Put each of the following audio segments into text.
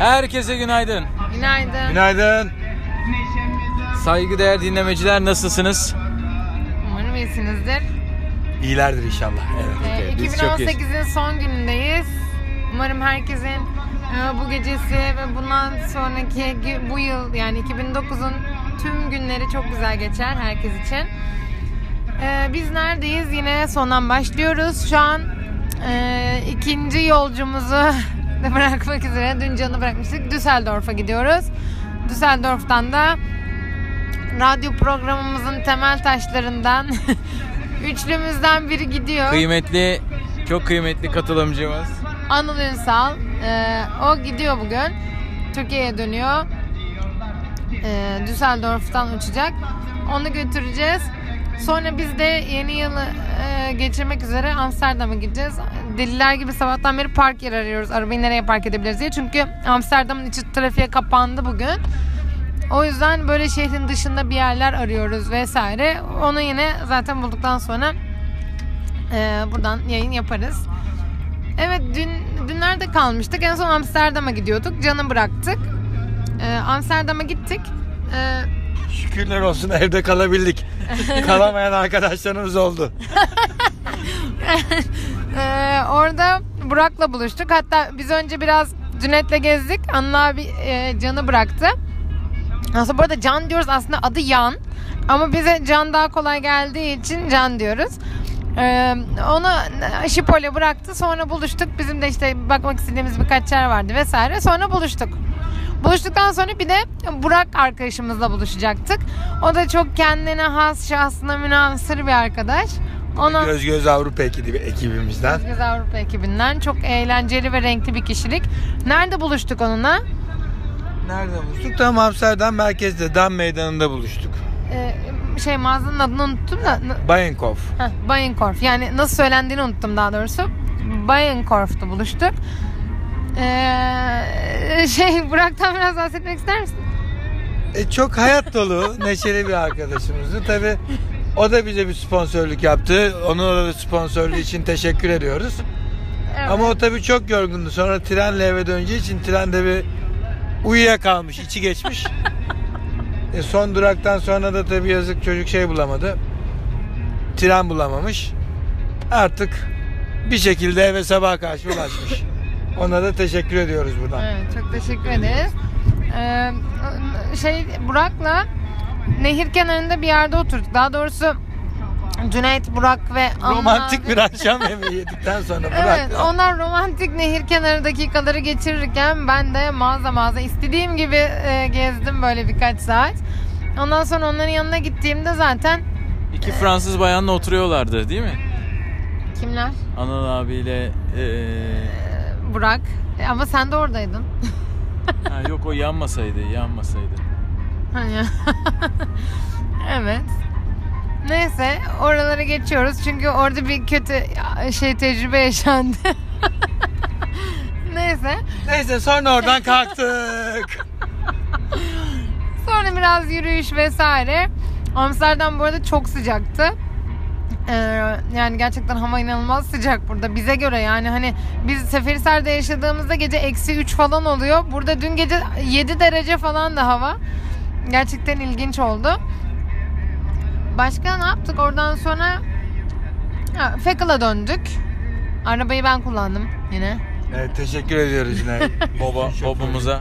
Herkese günaydın. Günaydın. Günaydın. Saygıdeğer dinlemeciler nasılsınız? Umarım iyisinizdir. İyilerdir inşallah. Evet. Ee, iyiyiz. 2018'in son günündeyiz. Umarım herkesin e, bu gecesi ve bundan sonraki bu yıl yani 2009'un tüm günleri çok güzel geçer herkes için. Ee, biz neredeyiz? Yine sondan başlıyoruz. Şu an e, ikinci yolcumuzu bırakmak üzere. Dün canı bırakmıştık. Düsseldorf'a gidiyoruz. Düsseldorf'tan da radyo programımızın temel taşlarından üçlümüzden biri gidiyor. Kıymetli, çok kıymetli katılımcımız. Anıl Ünsal. Ee, o gidiyor bugün. Türkiye'ye dönüyor. Ee, Düsseldorf'tan uçacak. Onu götüreceğiz. Sonra biz de yeni yılı e, geçirmek üzere Amsterdam'a gideceğiz. Deliler gibi sabahtan beri park yer arıyoruz. Arabayı nereye park edebiliriz diye. Çünkü Amsterdam'ın içi trafiğe kapandı bugün. O yüzden böyle şehrin dışında bir yerler arıyoruz vesaire. Onu yine zaten bulduktan sonra e, buradan yayın yaparız. Evet dün dün nerede kalmıştık? En son Amsterdam'a gidiyorduk. Can'ı bıraktık. Ee, Amsterdam'a gittik. Ee, Şükürler olsun evde kalabildik. Kalamayan arkadaşlarımız oldu. e, orada Burak'la buluştuk. Hatta biz önce biraz Cüneyt'le gezdik. Anıl abi e, Can'ı bıraktı. Aslında bu arada Can diyoruz aslında adı Yan. Ama bize Can daha kolay geldiği için Can diyoruz. Ee, onu Şipol'e bıraktı. Sonra buluştuk. Bizim de işte bakmak istediğimiz birkaç yer vardı vesaire. Sonra buluştuk. Buluştuktan sonra bir de Burak arkadaşımızla buluşacaktık. O da çok kendine has, şahsına münasır bir arkadaş. Ona Göz göz Avrupa ekibi, ekibimizden. Göz Avrupa ekibinden çok eğlenceli ve renkli bir kişilik. Nerede buluştuk onunla? Nerede buluştuk? Tam Amsterdam merkezde, Dam Meydanı'nda buluştuk. Ee, şey mağazanın adını unuttum da. Bayenkopf. Heh, Bayenkorf. Yani nasıl söylendiğini unuttum daha doğrusu. Bayenkorf'ta buluştuk. Ee, şey Burak'tan biraz bahsetmek ister misin? E, çok hayat dolu, neşeli bir arkadaşımızdı. Tabi o da bize bir sponsorluk yaptı. Onun da sponsorluğu için teşekkür ediyoruz. Evet. Ama o tabii çok yorgundu. Sonra trenle eve döneceği için trende bir uyuyakalmış, içi geçmiş. e son duraktan sonra da tabii yazık çocuk şey bulamadı. Tren bulamamış. Artık bir şekilde eve sabah karşı ulaşmış. Ona da teşekkür ediyoruz buradan. Evet, çok teşekkür ederiz. Ee, şey Burak'la nehir kenarında bir yerde oturduk. Daha doğrusu Cüneyt, Burak ve Anıl Romantik bir akşam yemeği yedikten sonra Evet, Burak. onlar romantik nehir kenarı dakikaları geçirirken ben de mağaza mağaza istediğim gibi e, gezdim böyle birkaç saat. Ondan sonra onların yanına gittiğimde zaten İki Fransız bayanla oturuyorlardı değil mi? kimler? Anıl abiyle eee, Burak. E, ama sen de oradaydın. ha, yok o yanmasaydı, yanmasaydı. Hani evet. Neyse oralara geçiyoruz çünkü orada bir kötü şey tecrübe yaşandı. Neyse. Neyse sonra oradan kalktık. Sonra biraz yürüyüş vesaire. Amsterdam bu arada çok sıcaktı. Ee, yani gerçekten hava inanılmaz sıcak burada bize göre yani hani biz Seferihisar'da yaşadığımızda gece eksi 3 falan oluyor. Burada dün gece 7 derece falan da hava. Gerçekten ilginç oldu. Başka ne yaptık oradan sonra ha, Fekıl'a döndük. Arabayı ben kullandım yine. Evet, teşekkür ediyoruz yine. Baba, babamıza.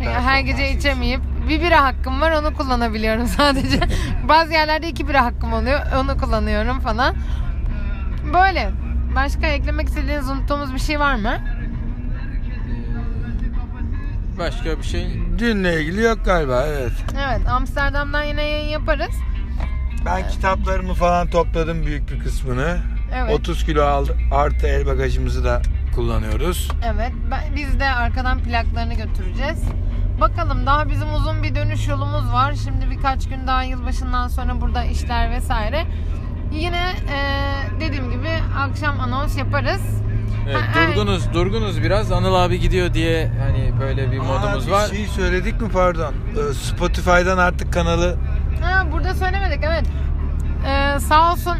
Her gece içemeyip bir bira hakkım var onu kullanabiliyorum sadece. Bazı yerlerde iki bira hakkım oluyor onu kullanıyorum falan. Böyle. Başka eklemek istediğiniz unuttuğumuz bir şey var mı? Başka bir şey. Dünle ilgili yok galiba evet. Evet Amsterdam'dan yine yayın yaparız. Ben kitaplarımı falan topladım büyük bir kısmını. Evet. 30 kilo aldı, artı el bagajımızı da kullanıyoruz. Evet. Ben, biz de arkadan plaklarını götüreceğiz. Bakalım daha bizim uzun bir dönüş yolumuz var. Şimdi birkaç gün daha yılbaşından sonra burada işler vesaire. Yine e, dediğim gibi akşam anons yaparız. Evet, Ha, evet. durgunuz, durgunuz biraz. Anıl abi gidiyor diye hani böyle bir modumuz Aa, bir var. şey söyledik mi pardon? Ee, Spotify'dan artık kanalı Ha, burada söylemedik evet. Ee, sağ olsun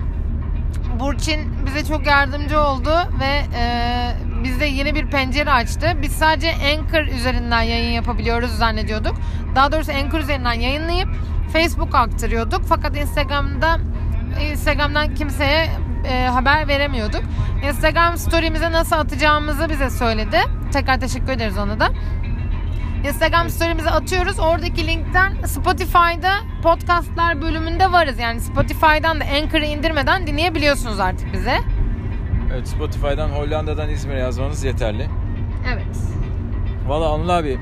Burçin bize çok yardımcı oldu ve e, bize yeni bir pencere açtı. Biz sadece Anchor üzerinden yayın yapabiliyoruz zannediyorduk. Daha doğrusu Anchor üzerinden yayınlayıp Facebook'a aktarıyorduk. Fakat Instagram'da Instagram'dan kimseye e, haber veremiyorduk. Instagram story'mize nasıl atacağımızı bize söyledi. Tekrar teşekkür ederiz ona da. Instagram story'mize atıyoruz. Oradaki linkten Spotify'da podcastlar bölümünde varız. Yani Spotify'dan da Anchor'ı indirmeden dinleyebiliyorsunuz artık bize. Evet Spotify'dan Hollanda'dan İzmir'e yazmanız yeterli. Evet. Valla Anıl abi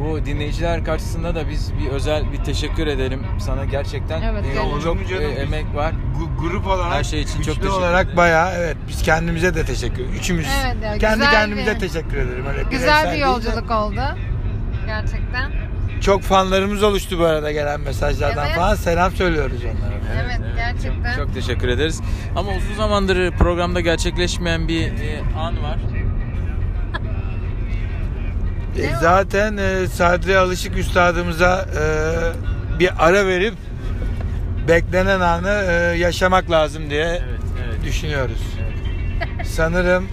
bu dinleyiciler karşısında da biz bir özel bir teşekkür edelim sana gerçekten. Evet, gel. çok e, emek var. Gu- grup olarak Her şey için çok teşekkür olarak ederim. bayağı evet biz kendimize de teşekkür Üçümüz Evet ya, kendi kendimize bir- teşekkür ederim. Öyle Güzel bir değil de. yolculuk oldu. Gerçekten. Çok fanlarımız oluştu bu arada gelen mesajlardan Evet. falan. Selam söylüyoruz onlara. Evet, gerçekten. Çok, çok teşekkür ederiz. Ama uzun zamandır programda gerçekleşmeyen bir e, an var. E, zaten e, Sadri Alışık Üstadımıza e, bir ara verip beklenen anı e, yaşamak lazım diye Evet, evet. düşünüyoruz. Sanırım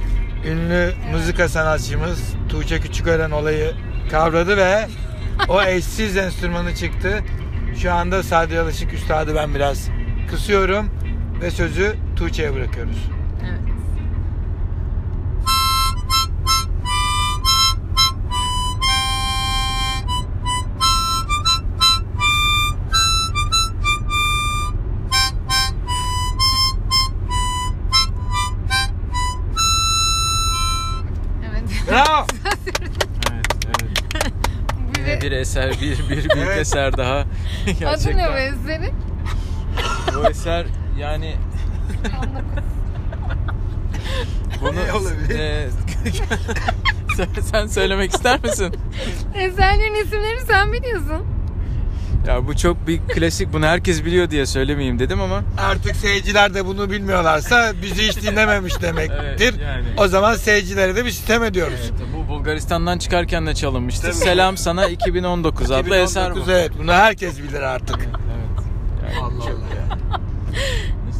ünlü mızıka sanatçımız Tuğçe Küçükören olayı kavradı ve o eşsiz enstrümanı çıktı. Şu anda Sadri Alışık Üstad'ı ben biraz kısıyorum ve sözü Tuğçe'ye bırakıyoruz. Evet. Eser, bir, bir büyük eser daha. Adı ne bu eserin? Bu eser yani bunu Ne olabilir? e, sen, sen söylemek ister misin? Eserlerin isimlerini sen biliyorsun. Ya bu çok bir klasik. Bunu herkes biliyor diye söylemeyeyim dedim ama Artık seyirciler de bunu bilmiyorlarsa bizi hiç dinlememiş demektir. Evet, yani. O zaman seyircilere de bir sistem ediyoruz. Evet, Bulgaristan'dan çıkarken de çalınmıştı. Tabii. Selam sana 2019 adlı eser bu. 2019, Evet, bunu herkes bilir artık. Evet. Yani Allah Allah ya.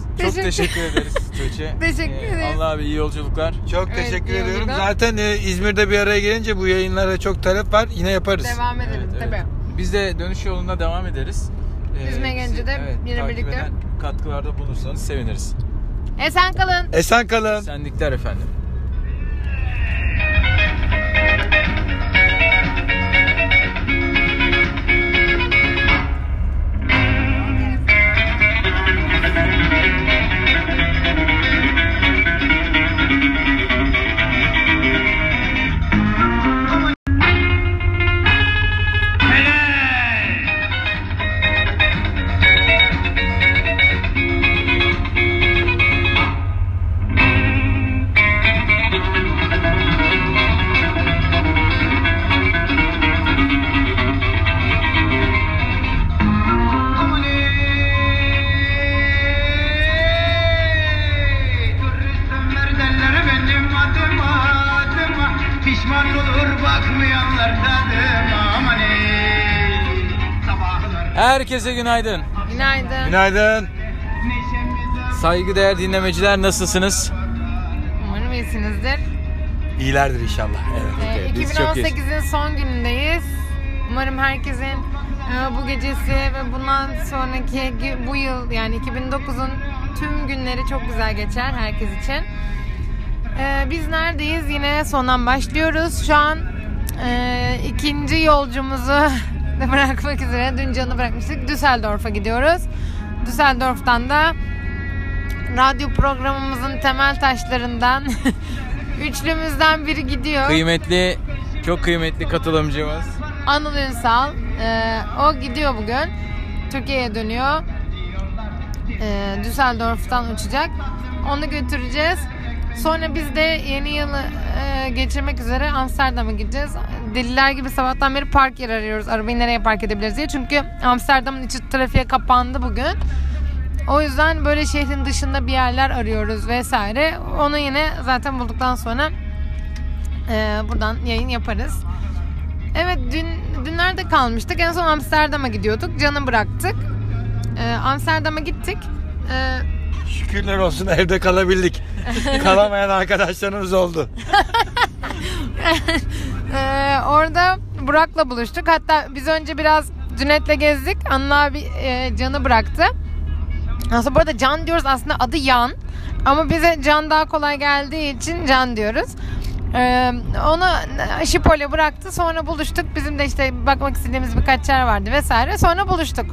çok Teşekkür- teşekkür ederiz Tuğçe. Teşekkür Ee, ederiz. Allah abi iyi yolculuklar. Çok Evet, teşekkür ediyorum. Zaten e, İzmir'de bir araya gelince bu yayınlara çok talep var. Yine yaparız. Devam edelim Evet, tabii. evet. Biz de dönüş yolunda devam ederiz. Ee, İzmir'e gelince de bizi, yine birlikte. katkılarda bulursanız seviniriz. Esen kalın. Esen kalın. Sendikler efendim. Herkese günaydın. Günaydın. Günaydın. Saygıdeğer dinlemeciler nasılsınız? Umarım iyisinizdir. İyilerdir inşallah. Evet. Ee, iyiyiz. 2018'in son günündeyiz. Umarım herkesin e, bu gecesi ve bundan sonraki bu yıl yani 2009'un tüm günleri çok güzel geçer herkes için. Ee, biz neredeyiz? Yine sondan başlıyoruz. Şu an e, ikinci yolcumuzu da bırakmak üzere. Dün canı bırakmıştık. Düsseldorf'a gidiyoruz. Düsseldorf'tan da radyo programımızın temel taşlarından üçlümüzden biri gidiyor. Kıymetli, çok kıymetli katılımcımız. Anıl Ünsal. Ee, o gidiyor bugün. Türkiye'ye dönüyor. Ee, Düsseldorf'tan uçacak. Onu götüreceğiz. Sonra biz de yeni yılı e, geçirmek üzere Amsterdam'a gideceğiz. Deliler gibi sabahtan beri park yer arıyoruz. Arabayı nereye park edebiliriz diye. Çünkü Amsterdam'ın içi trafiğe kapandı bugün. O yüzden böyle şehrin dışında bir yerler arıyoruz vesaire. Onu yine zaten bulduktan sonra e, buradan yayın yaparız. Evet dün dün nerede kalmıştık? En son Amsterdam'a gidiyorduk. Can'ı bıraktık. Ee, Amsterdam'a gittik. Ee, Şükürler olsun evde kalabildik. Kalamayan arkadaşlarımız oldu. Ee, orada Burak'la buluştuk. Hatta biz önce biraz Cüneyt'le gezdik. Anıl abi e, Can'ı bıraktı. Aslında bu arada Can diyoruz aslında adı Yan. Ama bize Can daha kolay geldiği için Can diyoruz. Ee, onu Şipo'yla bıraktı. Sonra buluştuk. Bizim de işte bakmak istediğimiz birkaç yer vardı vesaire. Sonra buluştuk.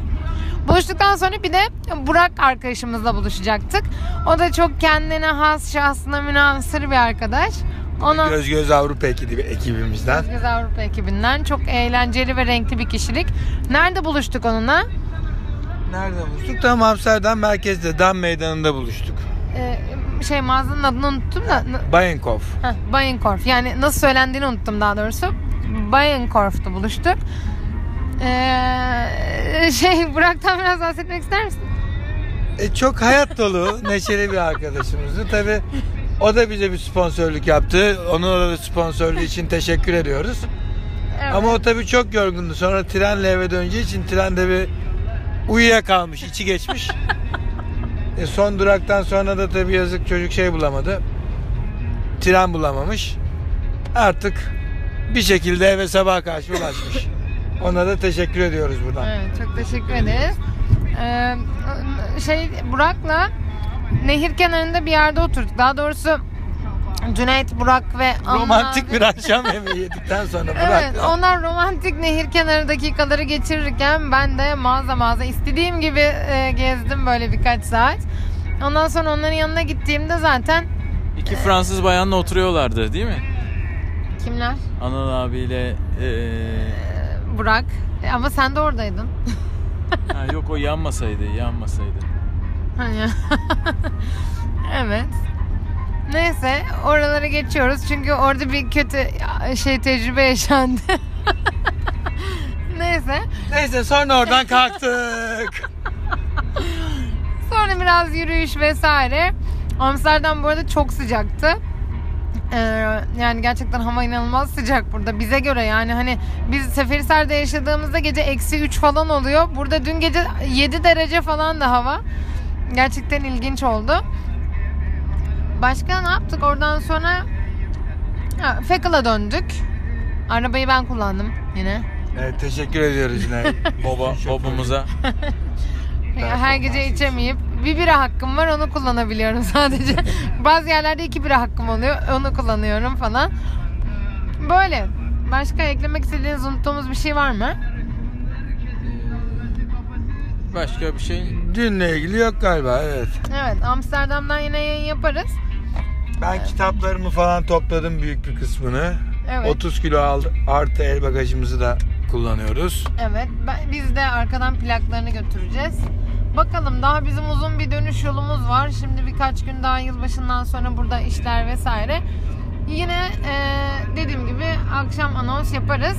Buluştuktan sonra bir de Burak arkadaşımızla buluşacaktık. O da çok kendine has, şahsına münasır bir arkadaş. Ona... Göz Göz Avrupa ekibi, ekibimizden. Göz Avrupa ekibinden çok eğlenceli ve renkli bir kişilik. Nerede buluştuk onunla? Nerede buluştuk? Tam Amsterdam merkezde, Dam Meydanı'nda buluştuk. Ee, şey mağazanın adını unuttum da. Bayenkopf. Heh, Bayenkorf. Yani nasıl söylendiğini unuttum daha doğrusu. Bayenkorf'ta buluştuk. Ee, şey Burak'tan biraz bahsetmek ister misin? E, çok hayat dolu, neşeli bir arkadaşımızdı. Tabi o da bize bir sponsorluk yaptı. Onun da sponsorluğu için teşekkür ediyoruz. Evet. Ama o tabii çok yorgundu. Sonra trenle eve döneceği için trende bir uyuyakalmış, içi geçmiş. e, son duraktan sonra da tabii yazık çocuk şey bulamadı. Tren bulamamış. Artık bir şekilde eve sabah karşı ulaşmış. Ona da teşekkür ediyoruz buradan. Evet, çok teşekkür ederiz. Ee, şey Burak'la nehir kenarında bir yerde oturduk. Daha doğrusu Cüneyt, Burak ve Anıl Romantik abi- bir akşam yemeği yedikten sonra Evet, Burak onlar romantik nehir kenarı dakikaları geçirirken ben de mağaza mağaza istediğim gibi e, gezdim böyle birkaç saat. Ondan sonra onların yanına gittiğimde zaten İki Fransız bayanla oturuyorlardı değil mi? kimler? Anıl abiyle eee, Burak. E, ama sen de oradaydın. ha, yok o yan masaydı, yan masaydı. Hani. evet. Neyse oralara geçiyoruz çünkü orada bir kötü şey tecrübe yaşandı. Neyse. Neyse sonra oradan kalktık. Sonra biraz yürüyüş vesaire. Amsterdam bu arada çok sıcaktı. Ee, yani gerçekten hava inanılmaz sıcak burada bize göre yani hani biz Seferihisar'da yaşadığımızda gece eksi 3 falan oluyor. Burada dün gece 7 derece falan da hava. Gerçekten ilginç oldu. Başka ne yaptık oradan sonra ha, Fekıl'a döndük. Arabayı ben kullandım yine. Evet, teşekkür ediyoruz yine. Baba, babamıza. Her gece içemeyip bir bira hakkım var onu kullanabiliyorum sadece. Bazı yerlerde iki bira hakkım oluyor onu kullanıyorum falan. Böyle. Başka eklemek istediğiniz unuttuğumuz bir şey var mı? Başka bir şey. Dünle ilgili yok galiba evet. Evet Amsterdam'dan yine yayın yaparız. Ben kitaplarımı falan topladım büyük bir kısmını. Evet. 30 kilo aldı, artı el bagajımızı da kullanıyoruz. Evet ben- biz de arkadan plaklarını götüreceğiz. Bakalım daha bizim uzun bir dönüş yolumuz var. Şimdi birkaç gün daha yılbaşından sonra burada işler vesaire. Yine e, dediğim gibi akşam anons yaparız.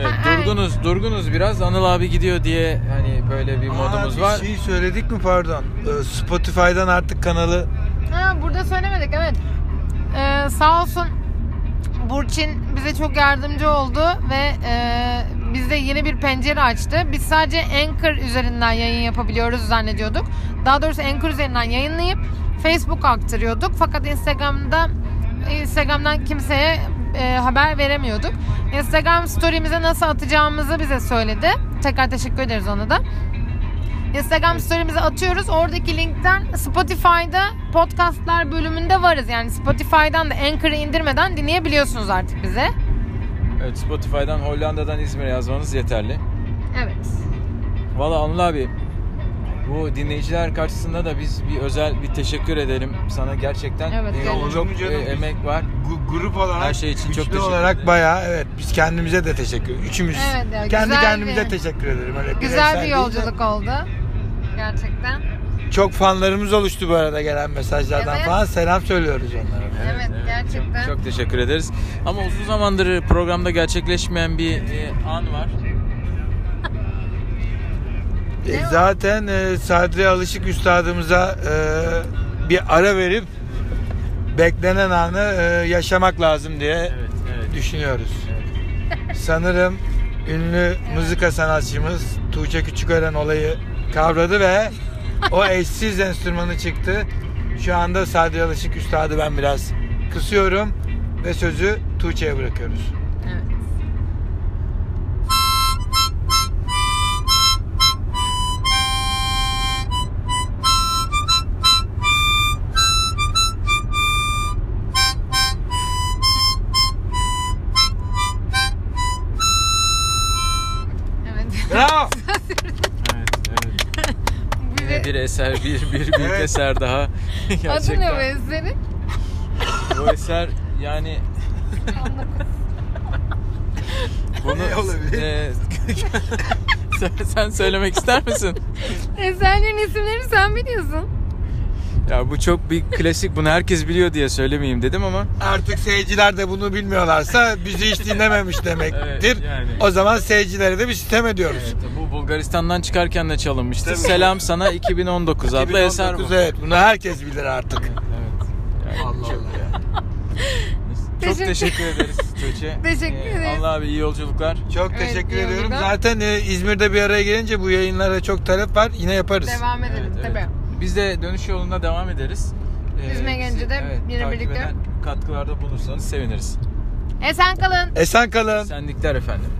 Evet, durgunuz, durgunuz biraz. Anıl abi gidiyor diye hani böyle bir modumuz Aa, bir var. şey söyledik mi pardon? Ee, Spotify'dan artık kanalı Ha, burada söylemedik evet. Ee, sağ olsun Burçin bize çok yardımcı oldu ve e, bizde yeni bir pencere açtı. Biz sadece Anchor üzerinden yayın yapabiliyoruz zannediyorduk. Daha doğrusu Anchor üzerinden yayınlayıp Facebook'a aktarıyorduk. Fakat Instagram'da Instagram'dan kimseye e, haber veremiyorduk. Instagram story'mize nasıl atacağımızı bize söyledi. Tekrar teşekkür ederiz ona da. Instagram story'mize atıyoruz. Oradaki linkten Spotify'da podcastlar bölümünde varız. Yani Spotify'dan da Anchor'ı indirmeden dinleyebiliyorsunuz artık bize. Evet, Spotify'dan Hollanda'dan İzmir'e yazmanız yeterli. Evet. Valla Anıl abi bu dinleyiciler karşısında da biz bir özel bir teşekkür edelim. Sana gerçekten Evet, e, çok Canım, e, emek var. gu- grup olarak Her şey için çok teşekkür olarak ederim. bayağı evet biz kendimize de teşekkür Üçümüz Evet ya, kendi kendimize bir- teşekkür ederim. Öyle Güzel bir değil de. yolculuk oldu. Gerçekten. Çok fanlarımız oluştu bu arada gelen mesajlardan Evet. falan. Selam söylüyoruz onlara. Evet, gerçekten. Çok, çok teşekkür ederiz. Ama uzun zamandır programda gerçekleşmeyen bir e, an var. E, zaten e, Sadri Alışık Üstadımıza e, bir ara verip beklenen anı e, yaşamak lazım diye Evet, evet. düşünüyoruz. Sanırım ünlü mızıka sanatçımız Tuğçe Küçükören olayı kavradı ve o eşsiz enstrümanı çıktı. Şu anda Sadi Alışık Üstad'ı ben biraz kısıyorum ve sözü Tuğçe'ye bırakıyoruz. Evet. Evet. Eser, bir, bir büyük Evet. eser daha. Adı ne bu Gerçekten. eserin? Bu eser yani bunu Ne olabilir? e, sen, sen söylemek ister misin? Eserlerin isimlerini sen biliyorsun. Ya bu çok bir klasik. Bunu herkes biliyor diye söylemeyeyim dedim ama Artık seyirciler de bunu bilmiyorlarsa bizi hiç dinlememiş demektir. Evet, yani. O zaman seyircilere de bir sistem ediyoruz. Evet, bu Bulgaristan'dan çıkarken de çalınmıştı. Tabii. Selam sana 2019 adlı eser bu. 2019, Evet bunu herkes bilir artık. Evet. Yani Allah Allah ya. çok Teşekkür- teşekkür ederiz Tuğçe. Teşekkür Ee, ederiz. Allah abi iyi yolculuklar. Çok Evet, teşekkür ediyorum. Zaten e, İzmir'de bir araya gelince bu yayınlara çok talep var. Yine yaparız. Devam edelim Evet, tabii. evet. Biz de dönüş yolunda devam ederiz. Ee, İzmir'e gelince de yine takip birlikte. katkılarda bulursanız seviniriz. Esen kalın. Esen kalın. Senlikler efendim.